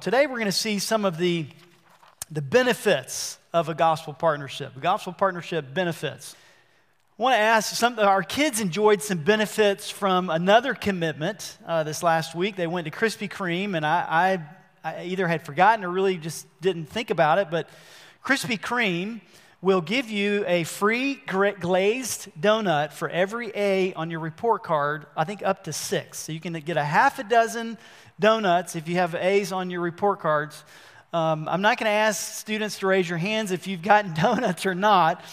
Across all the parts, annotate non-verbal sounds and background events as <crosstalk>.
Today we're going to see some of the, the benefits of a gospel partnership. A gospel partnership benefits. I want to ask some our kids enjoyed some benefits from another commitment uh, this last week. They went to Krispy Kreme, and I, I, I either had forgotten or really just didn't think about it. But Krispy Kreme will give you a free glazed donut for every A on your report card, I think up to six. So you can get a half a dozen donuts if you have A's on your report cards. Um, I'm not going to ask students to raise your hands if you've gotten <laughs> donuts or not,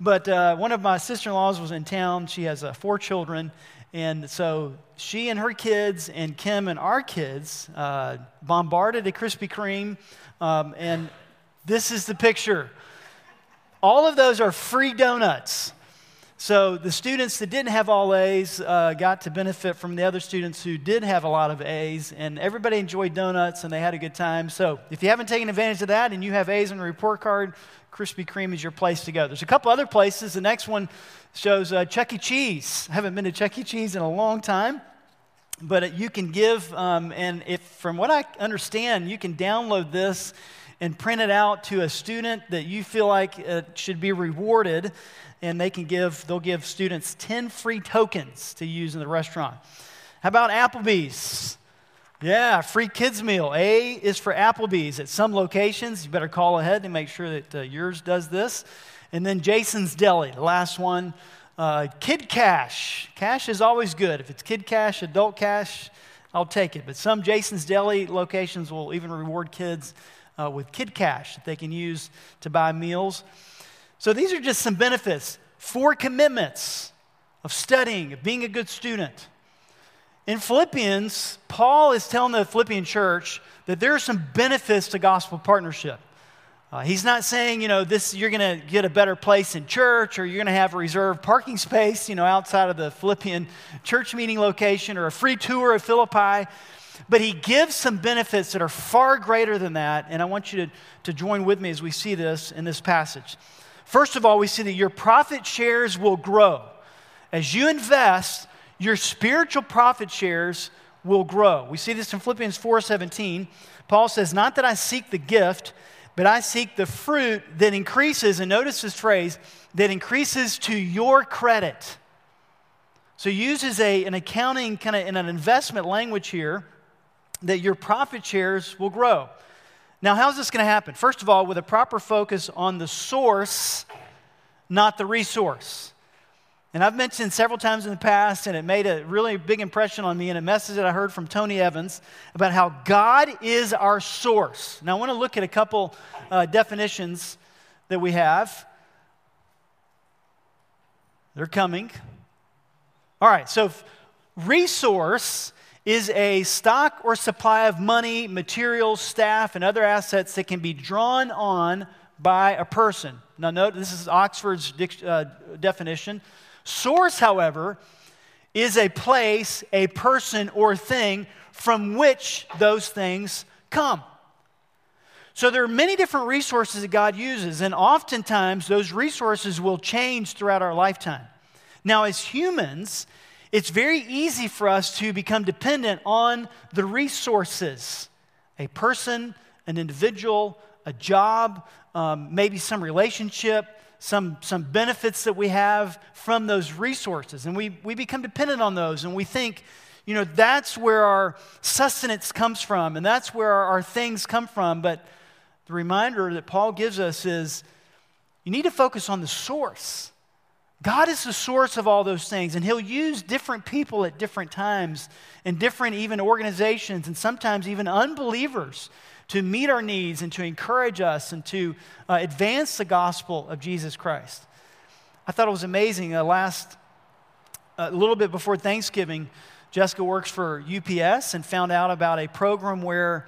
but uh, one of my sister in laws was in town. She has uh, four children. And so she and her kids, and Kim and our kids, uh, bombarded a Krispy Kreme. Um, and this is the picture. All of those are free donuts. So the students that didn't have all A's uh, got to benefit from the other students who did have a lot of A's, and everybody enjoyed donuts and they had a good time. So if you haven't taken advantage of that and you have A's on your report card, Krispy Kreme is your place to go. There's a couple other places. The next one shows uh, Chuck E. Cheese. I <laughs> haven't been to Chuck E. Cheese in a long time, but you can give, um, and if from what I understand, you can download this and print it out to a student that you feel like uh, should be rewarded and they can give, they'll give students 10 free tokens to use in the restaurant. How about Applebee's? Yeah, free kids meal. A is for Applebee's at some locations. You better call ahead to make sure that uh, yours does this. And then Jason's Deli, the last one. Uh, kid cash. Cash is always good. If it's kid cash, adult cash, I'll take it. But some Jason's Deli locations will even reward kids uh, with kid cash that they can use to buy meals. So these are just some benefits. Four commitments of studying, of being a good student. In Philippians, Paul is telling the Philippian church that there are some benefits to gospel partnership. Uh, he's not saying, you know, this you're going to get a better place in church or you're going to have a reserved parking space, you know, outside of the Philippian church meeting location or a free tour of Philippi. But he gives some benefits that are far greater than that. And I want you to, to join with me as we see this in this passage. First of all, we see that your profit shares will grow. As you invest, your spiritual profit shares will grow. We see this in Philippians 4:17. Paul says, "Not that I seek the gift, but I seek the fruit that increases." And notice this phrase, that increases to your credit. So he uses a, an accounting kind of in an investment language here that your profit shares will grow. Now, how's this going to happen? First of all, with a proper focus on the source, not the resource. And I've mentioned several times in the past, and it made a really big impression on me in a message that I heard from Tony Evans about how God is our source. Now, I want to look at a couple uh, definitions that we have. They're coming. All right, so resource is a stock or supply of money, materials, staff, and other assets that can be drawn on by a person. Now, note this is Oxford's uh, definition. Source, however, is a place, a person, or thing from which those things come. So there are many different resources that God uses, and oftentimes those resources will change throughout our lifetime. Now, as humans, it's very easy for us to become dependent on the resources a person, an individual, a job, um, maybe some relationship, some, some benefits that we have from those resources. And we, we become dependent on those, and we think, you know, that's where our sustenance comes from, and that's where our, our things come from. But the reminder that Paul gives us is you need to focus on the source. God is the source of all those things, and He'll use different people at different times, and different even organizations, and sometimes even unbelievers to meet our needs and to encourage us and to uh, advance the gospel of Jesus Christ. I thought it was amazing. Uh, last, a uh, little bit before Thanksgiving, Jessica works for UPS and found out about a program where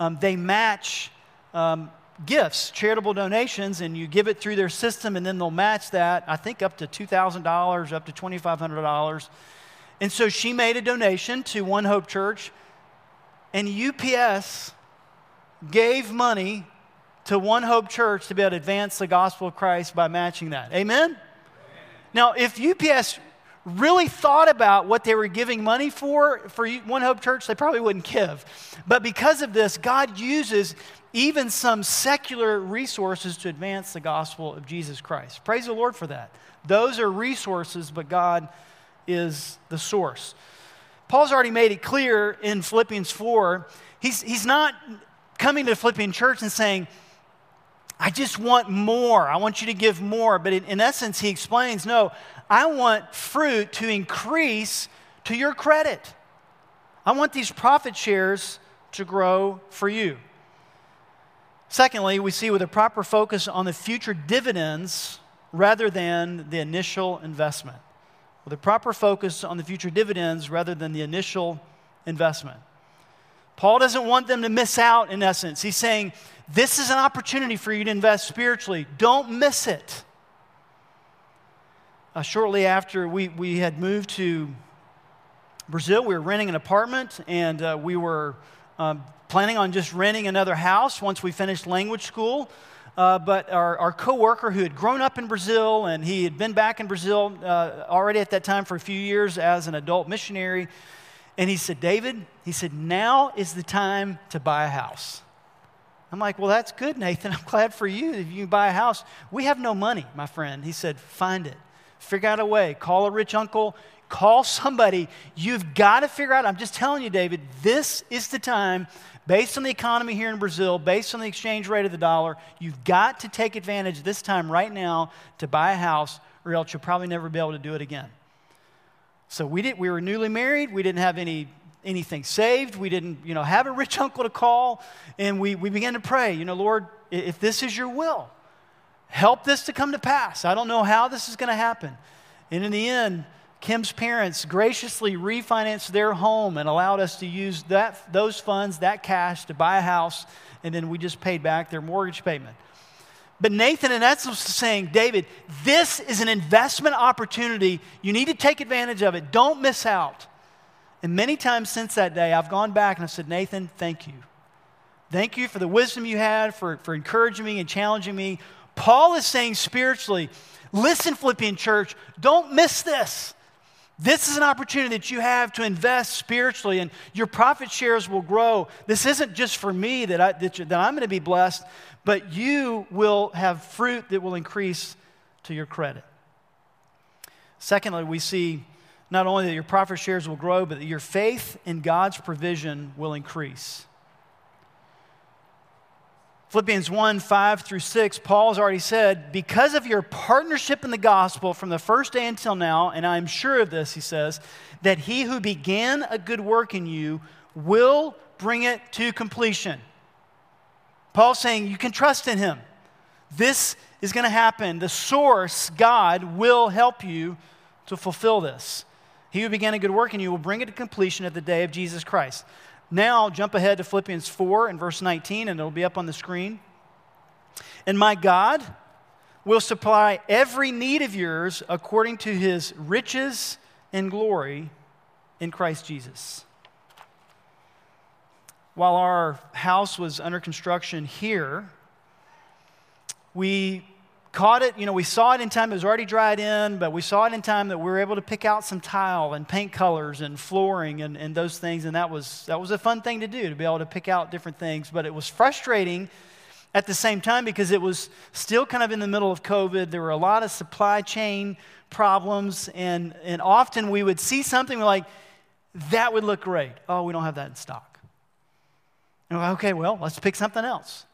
um, they match um, gifts, charitable donations, and you give it through their system, and then they'll match that, I think up to $2,000, up to $2,500. And so she made a donation to One Hope Church, and UPS gave money to One Hope Church to be able to advance the gospel of Christ by matching that. Amen? Amen. Now, if UPS really thought about what they were giving money for, for One Hope Church, they probably wouldn't give. But because of this, God uses even some secular resources to advance the gospel of Jesus Christ. Praise the Lord for that. Those are resources, but God is the source. Paul's already made it clear in Philippians 4. He's, he's not coming to the Philippian church and saying, I just want more. I want you to give more. But in, in essence, he explains no, I want fruit to increase to your credit. I want these profit shares to grow for you. Secondly, we see with a proper focus on the future dividends rather than the initial investment. With a proper focus on the future dividends rather than the initial investment. Paul doesn't want them to miss out, in essence. He's saying, This is an opportunity for you to invest spiritually. Don't miss it. Uh, shortly after we, we had moved to Brazil, we were renting an apartment and uh, we were um, planning on just renting another house once we finished language school. Uh, but our, our coworker who had grown up in Brazil and he had been back in Brazil uh, already at that time for a few years as an adult missionary, and he said, David, he said, now is the time to buy a house. I'm like, well, that's good, Nathan. <laughs> I'm glad for you if you buy a house. We have no money, my friend. He said, find it. Figure out a way. Call a rich uncle. Call somebody. You've got to figure out. I'm just telling you, David, this is the time, based on the economy here in Brazil, based on the exchange rate of the dollar, you've got to take advantage this time right now to buy a house, or else you'll probably never be able to do it again. So we, did, we were newly married. We didn't have any, anything saved. We didn't you know, have a rich <laughs> uncle to call. And we, we began to pray, you know, Lord, if this is your will, help this to come to pass. I don't know how this is going to happen. And in the end, Kim's parents graciously refinanced their home and allowed us to use that, those funds, that cash, to buy a house. And then we just paid back their mortgage payment. But Nathan and was saying, David, this is an investment opportunity. You need to take advantage of it. Don't miss out. And many times since that day, I've gone back and I've said, Nathan, thank you. Thank you for the wisdom you had, for, for encouraging me and challenging me. Paul is saying spiritually, listen, Philippian church, don't miss this. This is an opportunity that you have to invest spiritually, and your profit shares will grow. This isn't just for me that, I, that, that I'm going to be blessed, but you will have fruit that will increase to your credit. Secondly, we see not only that your profit shares will grow, but that your faith in God's provision will increase. Philippians 1 5 through 6, Paul's already said, Because of your partnership in the gospel from the first day until now, and I'm sure of this, he says, that he who began a good work in you will bring it to completion. Paul's saying you can trust in him. This is going to happen. The source, God, will help you to fulfill this. He who began a good work in you will bring it to completion at the day of Jesus Christ. Now, jump ahead to Philippians 4 and verse 19, and it'll be up on the screen. And my God will supply every need of yours according to his riches and glory in Christ Jesus. While our house was under construction here, we caught it, you know, we saw it in time, it was already dried in, but we saw it in time that we were able to pick out some tile and paint colors and flooring and, and those things. And that was, that was a fun thing to do, to be able to pick out different things. But it was frustrating at the same time because it was still kind of in the middle of COVID. There were a lot of supply chain problems. And, and often we would see something like, that would look great. Oh, we don't have that in stock. Like, okay, well, let's pick something else.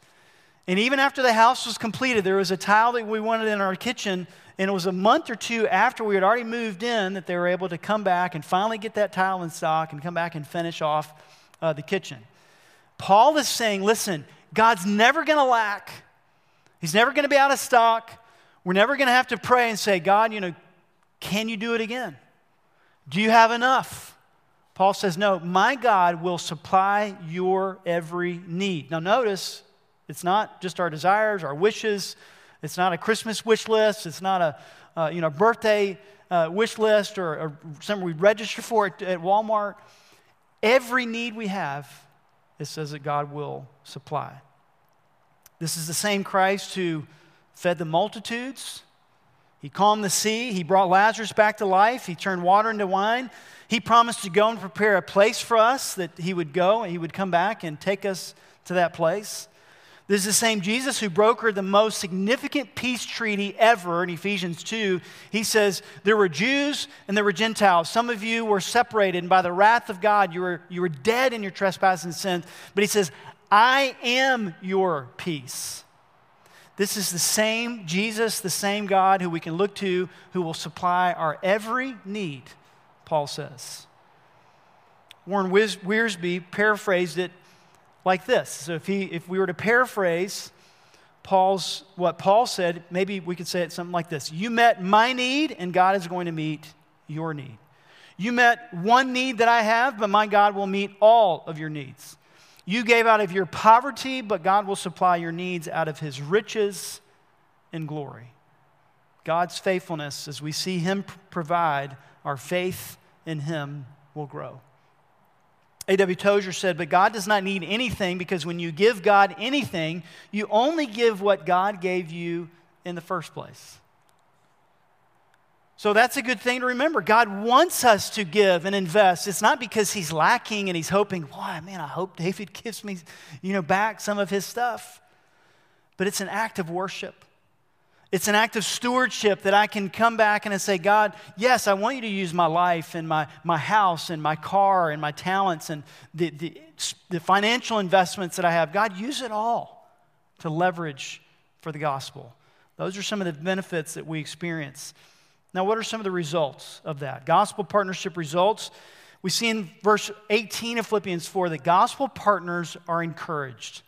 And even after the house was completed, there was a tile that we wanted in our kitchen, and it was a month or two after we had already moved in that they were able to come back and finally get that tile in stock and come back and finish off uh, the kitchen. Paul is saying, listen, God's never going to lack. He's never going to be out of stock. We're never going to have to pray and say, God, you know, can you do it again? Do you have enough? Paul says, No, my God will supply your every need. Now, notice it's not just our desires, our wishes. It's not a Christmas wish list. It's not a uh, you know, birthday uh, wish list or, or, something we register for at, at Walmart. Every need we have, it says that God will supply. This is the same Christ who fed the multitudes. He calmed the sea. He brought Lazarus back to life. He turned water into wine. He promised to go and prepare a place for us that he would go and he would come back and take us to that place. This is the same Jesus who brokered the most significant peace treaty ever in Ephesians 2. He says, There were Jews and there were Gentiles. Some of you were separated, and by the wrath of God, you were, you were dead in your trespasses and sins. But he says, I am your peace. This is the same Jesus, the same God who we can look to, who will supply our every need, Paul says. Warren Wiersbe paraphrased it like this. So if, he, if we were to paraphrase Paul's, what Paul said, maybe we could say it something like this You met my need, and God is going to meet your need. You met one need that I have, but my God will meet all of your needs. You gave out of your poverty, but God will supply your needs out of his riches and glory. God's faithfulness, as we see him provide, our faith in him will grow. A.W. Tozer said, But God does not need anything because when you give God anything, you only give what God gave you in the first place. So that's a good thing to remember. God wants us to give and invest. It's not because he's lacking and he's hoping, why, man, I hope David <laughs> gives me, you know, back some of his stuff. But it's an act of worship. It's an act of stewardship that I can come back and say, God, yes, I want you to use my life and my, my house and my car and my talents and the, the, the financial investments that I have. God, use it all to leverage for the gospel. Those are some of the benefits that we experience. Now, what are some of the results of that? Gospel partnership results. We see in verse 18 of Philippians 4 that gospel partners are encouraged.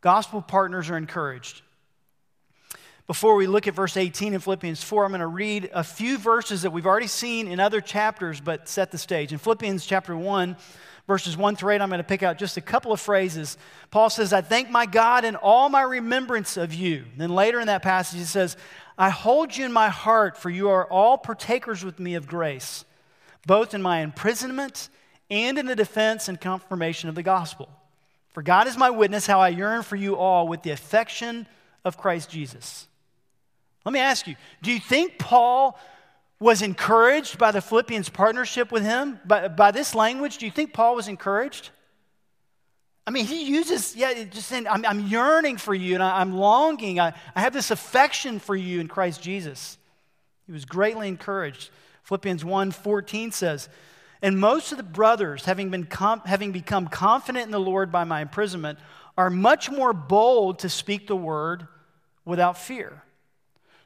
Gospel partners are encouraged. Before we look at verse 18 in Philippians 4, I'm going to read a few verses that we've already seen in other chapters, but set the stage. In Philippians chapter 1, verses 1 through 8, I'm going to pick out just a couple of phrases. Paul says, I thank my God in all my remembrance of you. then later in that passage, he says, I hold you in my heart, for you are all partakers with me of grace, both in my imprisonment and in the defense and confirmation of the gospel. For God is my witness how I yearn for you all with the affection of Christ Jesus. Let me ask you do you think Paul was encouraged by the Philippians' partnership with him? By, by this language, do you think Paul was encouraged? I mean, he uses, yeah, just saying, I'm, I'm yearning for you and I, am longing. I, I have this affection for you in Christ Jesus. He was greatly encouraged. Philippians 1 14 says, And most of the brothers, having, been com- having become confident in the Lord by my imprisonment, are much more bold to speak the word without fear.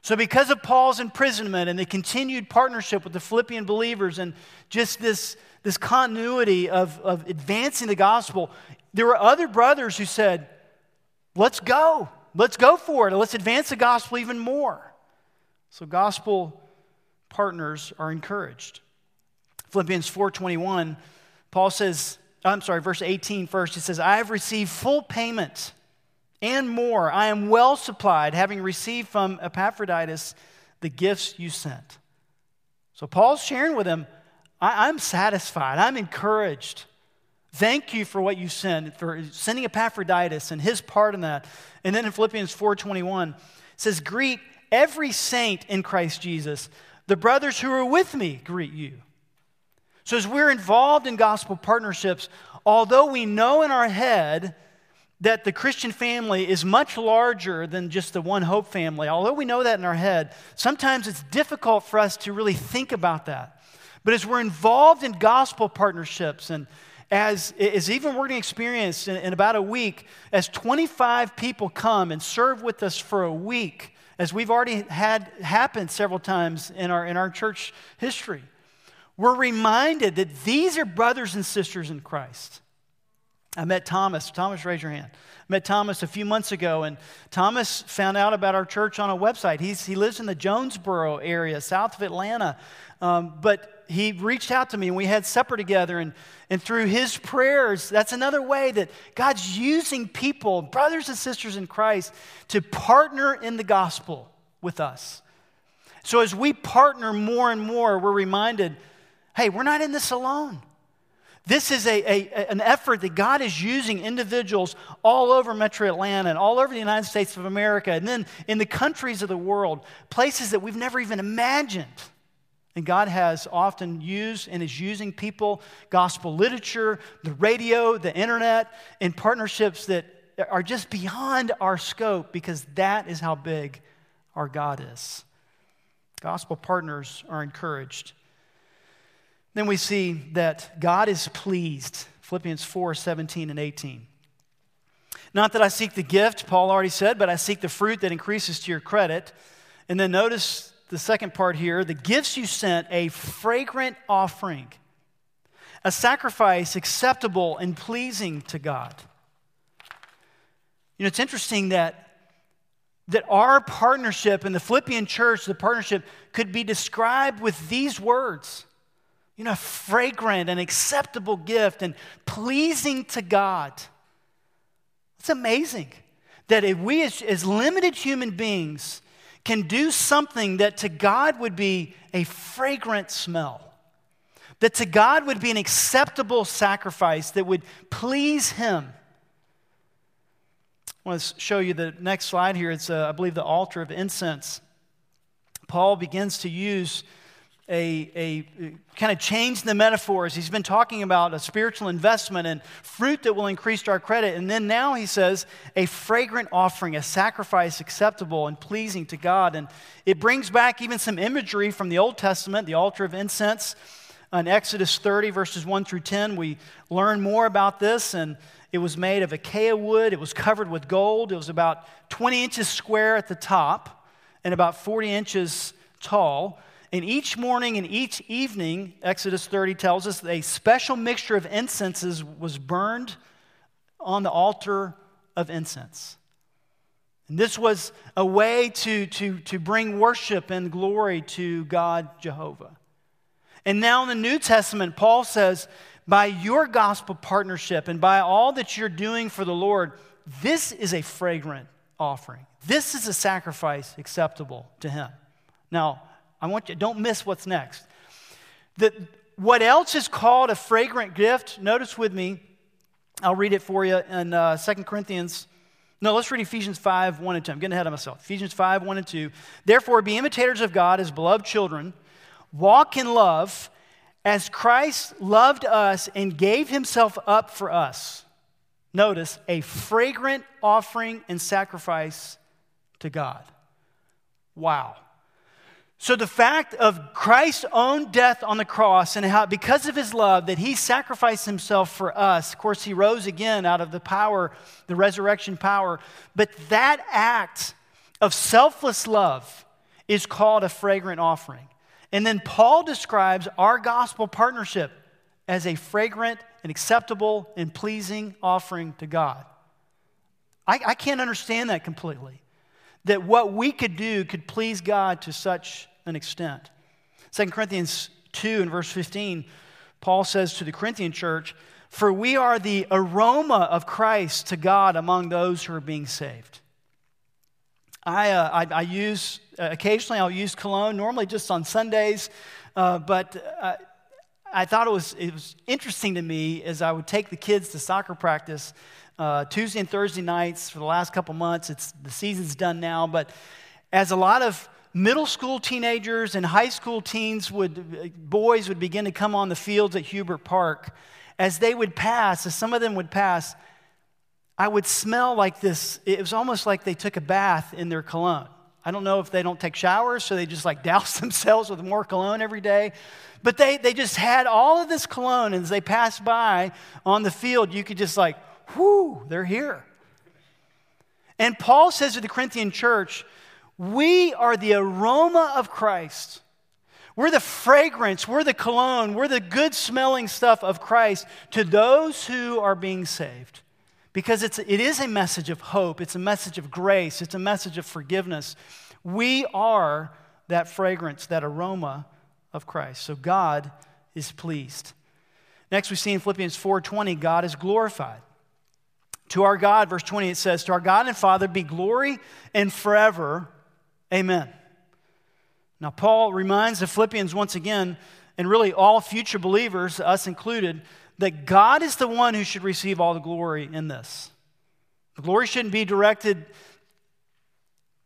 So, because of Paul's imprisonment and the continued partnership with the Philippian believers and just this, this continuity of, of advancing the gospel, there were other brothers who said, Let's go. Let's go for it. Let's advance the gospel even more. So, gospel partners are encouraged. Philippians 4:21, Paul says, I'm sorry, verse 18 first, he says, I have received full payment and more. I am well supplied, having received from Epaphroditus the gifts you sent. So Paul's sharing with him, I, am satisfied, I'm encouraged. Thank you for what you sent, for sending Epaphroditus and his part in that. And then in Philippians 4:21, it says, Greet every saint in Christ Jesus. The brothers who are with me greet you. So as we're involved in gospel partnerships, although we know in our head that the Christian family is much larger than just the one hope family. Although we know that in our head, sometimes it's difficult for us to really think about that. But as we're involved in gospel partnerships and as, as even we're going to experience in, in about a week, as 25 people come and serve with us for a week, as we've already had happen several times in our, in our church history, we're reminded that these are brothers and sisters in Christ. I met Thomas. Thomas, raise your hand. I met Thomas a few months ago, and Thomas found out about our church on a website. He's, he lives in the Jonesboro area, south of Atlanta. Um, but he reached out to me, and we had supper together. And, and through his prayers, that's another way that God's using people, brothers and sisters in Christ, to partner in the gospel with us. So as we partner more and more, we're reminded hey, we're not in this alone. This is a, a, an effort that God is using individuals all over Metro Atlanta and all over the United States of America, and then in the countries of the world, places that we've never even imagined. And God has often used and is using people, gospel literature, the radio, the internet, in partnerships that are just beyond our scope because that is how big our God is. Gospel partners are encouraged. Then we see that God is pleased. Philippians 4 17 and 18. Not that I seek the gift, Paul already said, but I seek the fruit that increases to your credit. And then notice the second part here the gifts you sent, a fragrant offering, a sacrifice acceptable and pleasing to God. You know, it's interesting that that our partnership in the Philippian church, the partnership, could be described with these words you know, fragrant and acceptable gift and pleasing to God. It's amazing that if we, as, as limited human beings, can do something that to God would be a fragrant smell, that to God would be an acceptable sacrifice that would please Him. I want to show you the next slide here. It's, uh, I believe, the altar of incense. Paul begins to use a, a kind of change in the metaphors. He's been talking about a spiritual investment and fruit that will increase our credit. And then now he says a fragrant offering, a sacrifice acceptable and pleasing to God. And it brings back even some imagery from the Old Testament, the altar of incense. In Exodus 30, verses 1 through 10, we learn more about this. And it was made of acacia wood, it was covered with gold. It was about 20 inches square at the top and about 40 inches tall. And each morning and each evening, Exodus 30 tells us, a special mixture of incenses was burned on the altar of incense. And this was a way to, to, to bring worship and glory to God Jehovah. And now in the New Testament, Paul says, by your gospel partnership and by all that you're doing for the Lord, this is a fragrant offering. This is a sacrifice acceptable to Him. Now, I want you, don't miss what's next. The, what else is called a fragrant gift? Notice with me, I'll read it for you in uh, 2 Corinthians. No, let's read Ephesians 5, 1 and 2. I'm getting ahead of myself. Ephesians 5, 1 and 2. Therefore, be imitators of God as beloved children, walk in love as Christ loved us and gave himself up for us. Notice, a fragrant offering and sacrifice to God. Wow. So, the fact of Christ's own death on the cross and how, because of his love, that he sacrificed himself for us. Of course, he rose again out of the power, the resurrection power. But that act of selfless love is called a fragrant offering. And then Paul describes our gospel partnership as a fragrant and acceptable and pleasing offering to God. I, I can't understand that completely. That what we could do could please God to such an extent. 2 Corinthians 2 and verse 15, Paul says to the Corinthian church, For we are the aroma of Christ to God among those who are being saved. I, uh, I, I, use, uh, occasionally I'll use cologne, normally just on Sundays, uh, but uh, I thought it was, it was interesting to me as I would take the kids to soccer practice uh, Tuesday and Thursday nights for the last couple months. It's, the season's done now, but as a lot of middle school teenagers and high school teens would, boys would begin to come on the fields at Hubert Park. As they would pass, as some of them would pass, I would smell like this. It was almost like they took a bath in their cologne. I don't know if they don't take showers, so they just like <laughs> douse themselves with more cologne every day. But they, they just had all of this cologne, and as they passed by on the field, you could just like, whoo, they're here. And Paul says to the Corinthian church, we are the aroma of Christ. We're the fragrance, we're the cologne, we're the good smelling stuff of Christ to those who are being saved. Because it's, it is a message of hope, it's a message of grace, it's a message of forgiveness. We are that fragrance, that aroma of Christ. So God is pleased. Next we see in Philippians 4:20 God is glorified. To our God, verse 20 it says, "To our God and Father be glory and forever Amen. Now, Paul reminds the Philippians once again, and really all future believers, us included, that God is the one who should receive all the glory in this. The glory shouldn't be directed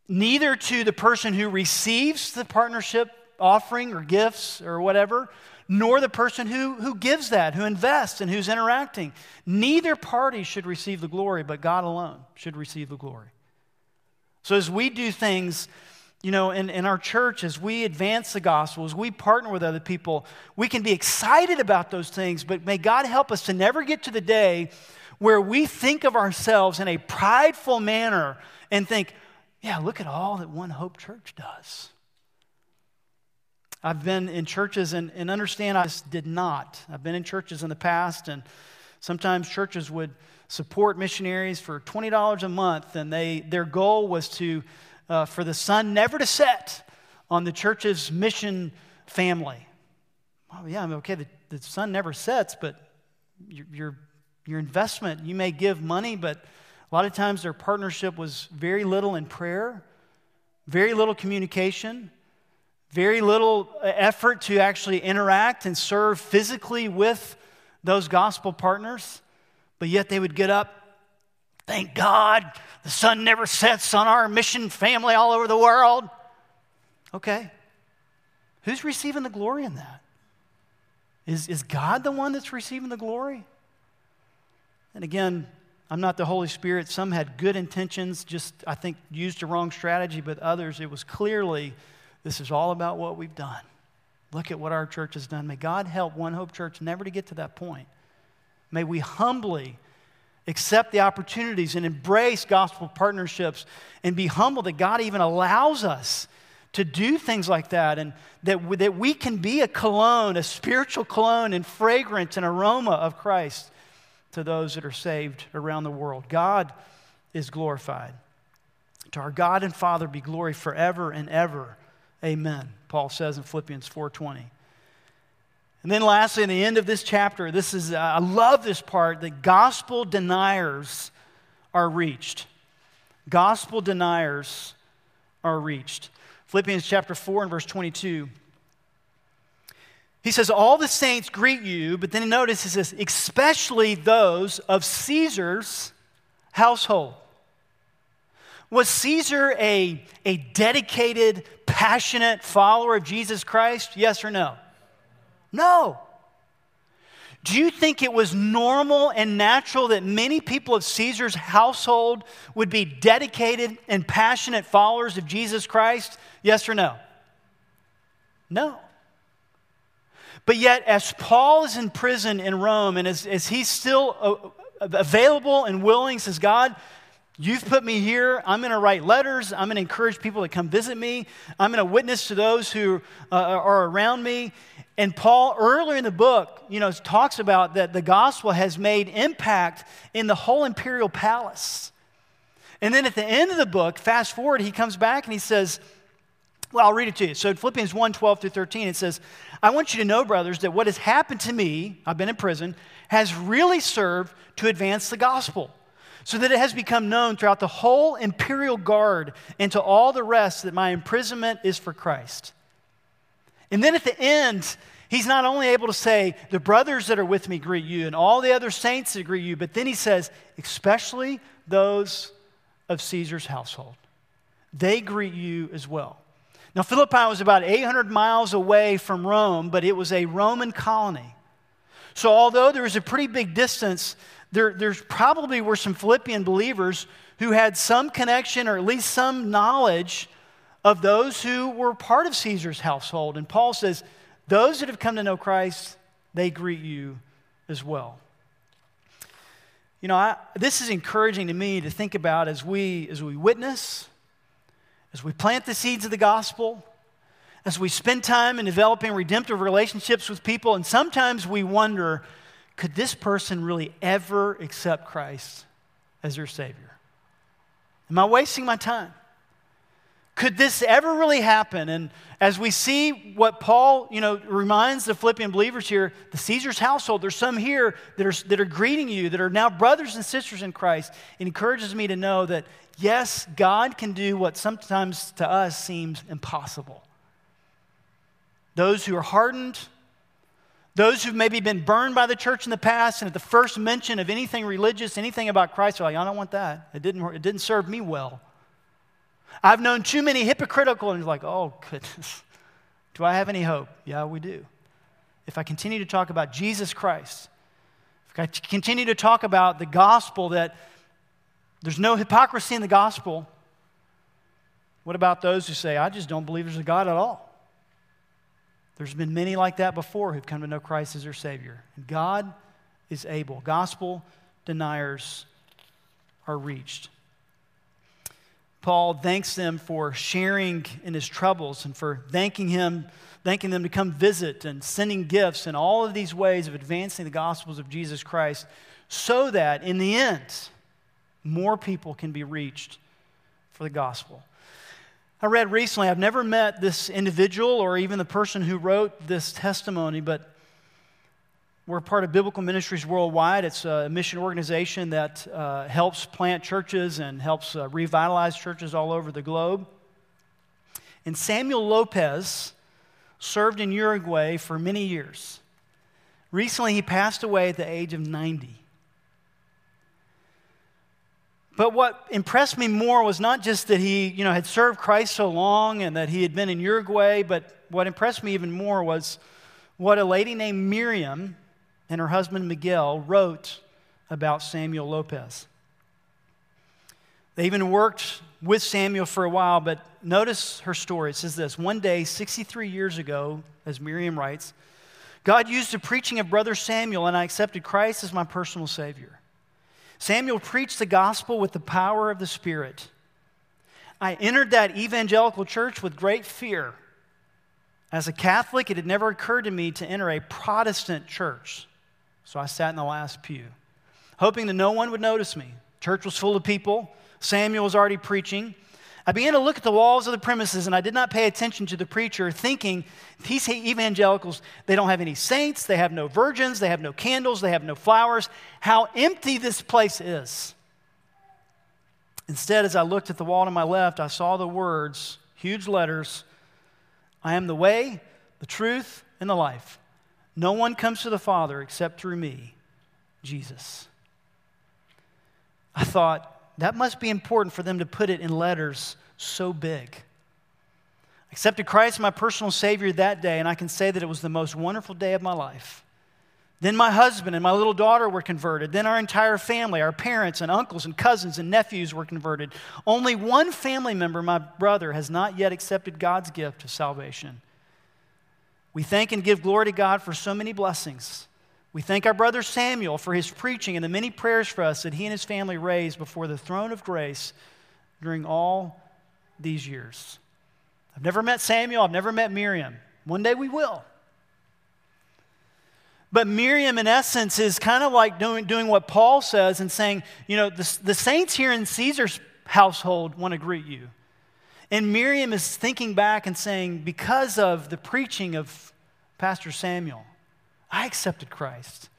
neither to the person who receives the partnership offering or gifts or whatever, nor the person who, who gives that, who invests and who's interacting. Neither party should receive the glory, but God alone should receive the glory. So as we do things, you know, in, in our church, as we advance the gospel, as we partner with other people, we can be excited about those things, but may God help us to never get to the day where we think of ourselves in a prideful manner and think, yeah, look at all that One Hope Church does. I've been in churches and, and understand I just did not. I've been in churches in the past, and sometimes churches would support missionaries for $20 a month, and they, their goal was to, uh, for the sun never to set on the church's mission family. Well, yeah, I mean, okay, the, the sun never sets, but your, your, your investment, you may give money, but a lot of times their partnership was very little in prayer, very little communication, very little effort to actually interact and serve physically with those gospel partners, but yet they would get up. Thank God the sun never sets on our mission family all over the world. Okay. Who's receiving the glory in that? Is, is God the one that's receiving the glory? And again, I'm not the Holy Spirit. Some had good intentions, just, I think, used a wrong strategy, but others, it was clearly this is all about what we've done. Look at what our church has done. May God help One Hope Church never to get to that point. May we humbly accept the opportunities and embrace gospel partnerships and be humble that God even allows us to do things like that and that, that we can be a cologne, a spiritual cologne and fragrance and aroma of Christ to those that are saved around the world. God is glorified. To our God and Father be glory forever and ever. Amen. Paul says in Philippians 4:20. And then lastly, in the end of this chapter, this is uh, I love this part that gospel deniers are reached. Gospel deniers are reached. Philippians chapter 4 and verse 22. He says, All the saints greet you, but then notice he says, especially those of Caesar's household. Was Caesar a, a dedicated, passionate follower of Jesus Christ? Yes or no? No. Do you think it was normal and natural that many people of Caesar's household would be dedicated and passionate followers of Jesus Christ? Yes or no? No. But yet, as Paul is in prison in Rome and as, as he's still uh, available and willing, says, God, You've put me here. I'm going to write letters. I'm going to encourage people to come visit me. I'm going to witness to those who uh, are around me. And Paul, earlier in the book, you know, talks about that the gospel has made impact in the whole imperial palace. And then at the end of the book, fast forward, he comes back and he says, well, I'll read it to you. So Philippians 1 12 through 13, it says, I want you to know, brothers, that what has happened to me, I've been in prison, has really served to advance the gospel, so that it has become known throughout the whole imperial guard and to all the rest that my imprisonment is for Christ. And then at the end, he's not only able to say, The brothers that are with me greet you, and all the other saints that greet you, but then he says, Especially those of Caesar's household. They greet you as well. Now, Philippi was about 800 miles away from Rome, but it was a Roman colony. So, although there was a pretty big distance, there there's probably were some Philippian believers who had some connection or at least some knowledge of those who were part of Caesar's household. And Paul says, Those that have come to know Christ, they greet you as well. You know, I, this is encouraging to me to think about as we, as we witness, as we plant the seeds of the gospel, as we spend time in developing redemptive relationships with people, and sometimes we wonder could this person really ever accept Christ as their Savior? Am I wasting my time? Could this ever really happen? And as we see what Paul, you know, reminds the Philippian believers here, the Caesar's household, there's some here that are, that are greeting you, that are now brothers and sisters in Christ. It encourages me to know that, yes, God can do what sometimes to us seems impossible. Those who are hardened, Those who've maybe been burned by the church in the past, and at the first mention of anything religious, anything about Christ, are like, I don't want that. It didn't, it didn't serve me well. I've known too many hypocritical, and like, oh, goodness. Do I have any hope? Yeah, we do. If I continue to talk about Jesus Christ, if I continue to talk about the gospel that there's no hypocrisy in the gospel, what about those who say, I just don't believe there's a God at all? There's been many like that before who've come to know Christ as their Savior. And God is able. Gospel deniers are reached. Paul thanks them for sharing in his troubles and for thanking him, thanking them to come visit and sending gifts and all of these ways of advancing the gospels of Jesus Christ so that in the end, more people can be reached for the gospel. I read recently, I've never met this individual or even the person who wrote this testimony, but we're part of Biblical Ministries Worldwide. It's a mission organization that uh, helps plant churches and helps uh, revitalize churches all over the globe. And Samuel Lopez served in Uruguay for many years. Recently, he passed away at the age of 90. But what impressed me more was not just that he, you know, had served Christ so long and that he had been in Uruguay, but what impressed me even more was what a lady named Miriam and her husband Miguel wrote about Samuel Lopez. They even worked with Samuel for a while, but notice her story. It says this One day, 63 years ago, as Miriam writes, God used the preaching of Brother Samuel, and I accepted Christ as my personal Savior. Samuel preached the gospel with the power of the Spirit. I entered that evangelical church with great fear. As a Catholic, it had never occurred to me to enter a Protestant church. So I sat in the last pew, hoping that no one would notice me. Church was full of people. Samuel was already preaching. I began to look at the walls of the premises and I did not pay attention to the preacher, thinking these evangelicals, they don't have any saints, they have no virgins, they have no candles, they have no flowers. How empty this place is. Instead, as I looked at the wall to my left, I saw the words, huge letters I am the way, the truth, and the life. No one comes to the Father except through me, Jesus. I thought, that must be important for them to put it in letters so big. I accepted Christ my personal Savior that day, and I can say that it was the most wonderful day of my life. Then my husband and my little daughter were converted. Then our entire family, our parents and uncles and cousins and nephews were converted. Only one family member, my brother, has not yet accepted God's gift of salvation. We thank and give glory to God for so many blessings. We thank our brother Samuel for his preaching and the many prayers for us that he and his family raised before the throne of grace during all these years. I've never met Samuel, I've never met Miriam. One day we will. But Miriam, in essence, is kind of like doing, doing what Paul says and saying, you know, the, the saints here in Caesar's household want to greet you. And Miriam is thinking back and saying, because of the preaching of Pastor Samuel, I accepted Christ.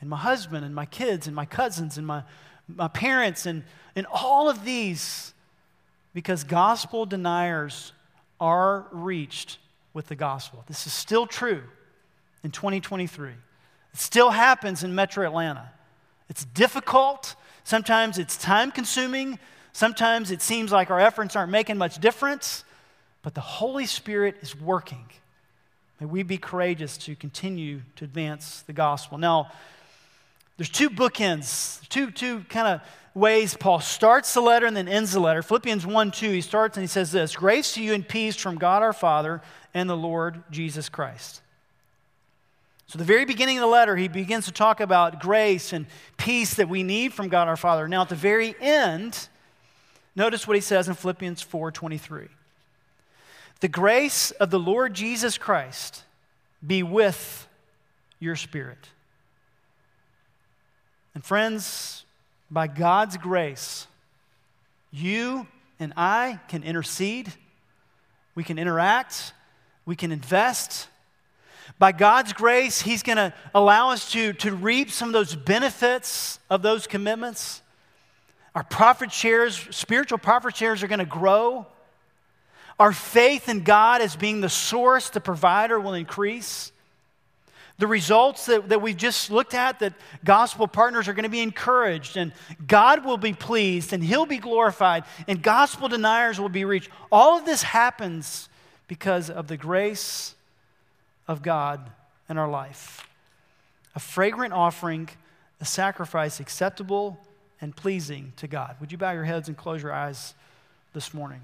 And my husband and my kids and my cousins and my, my parents and, and all of these because gospel deniers are reached with the gospel. This is still true in 2023. It still happens in metro Atlanta. It's difficult. Sometimes it's time consuming. Sometimes it seems like our efforts aren't making much difference. But the Holy Spirit is working. May we be courageous to continue to advance the gospel. Now, there's two bookends, two, two kind of ways Paul starts the letter and then ends the letter. Philippians 1 2, he starts and he says this Grace to you and peace from God our Father and the Lord Jesus Christ. So, the very beginning of the letter, he begins to talk about grace and peace that we need from God our Father. Now, at the very end, notice what he says in Philippians 4 23. The grace of the Lord Jesus Christ be with your spirit. And friends, by God's grace, you and I can intercede, we can interact, we can invest. By God's grace, He's going to allow us to, to reap some of those benefits of those commitments. Our profit shares, spiritual profit shares, are going to grow. Our faith in God as being the source, the provider, will increase. The results that, that we've just looked at, that gospel partners are going to be encouraged, and God will be pleased, and He'll be glorified, and gospel deniers will be reached. All of this happens because of the grace of God in our life. A fragrant offering, a sacrifice acceptable and pleasing to God. Would you bow your heads and close your eyes this morning?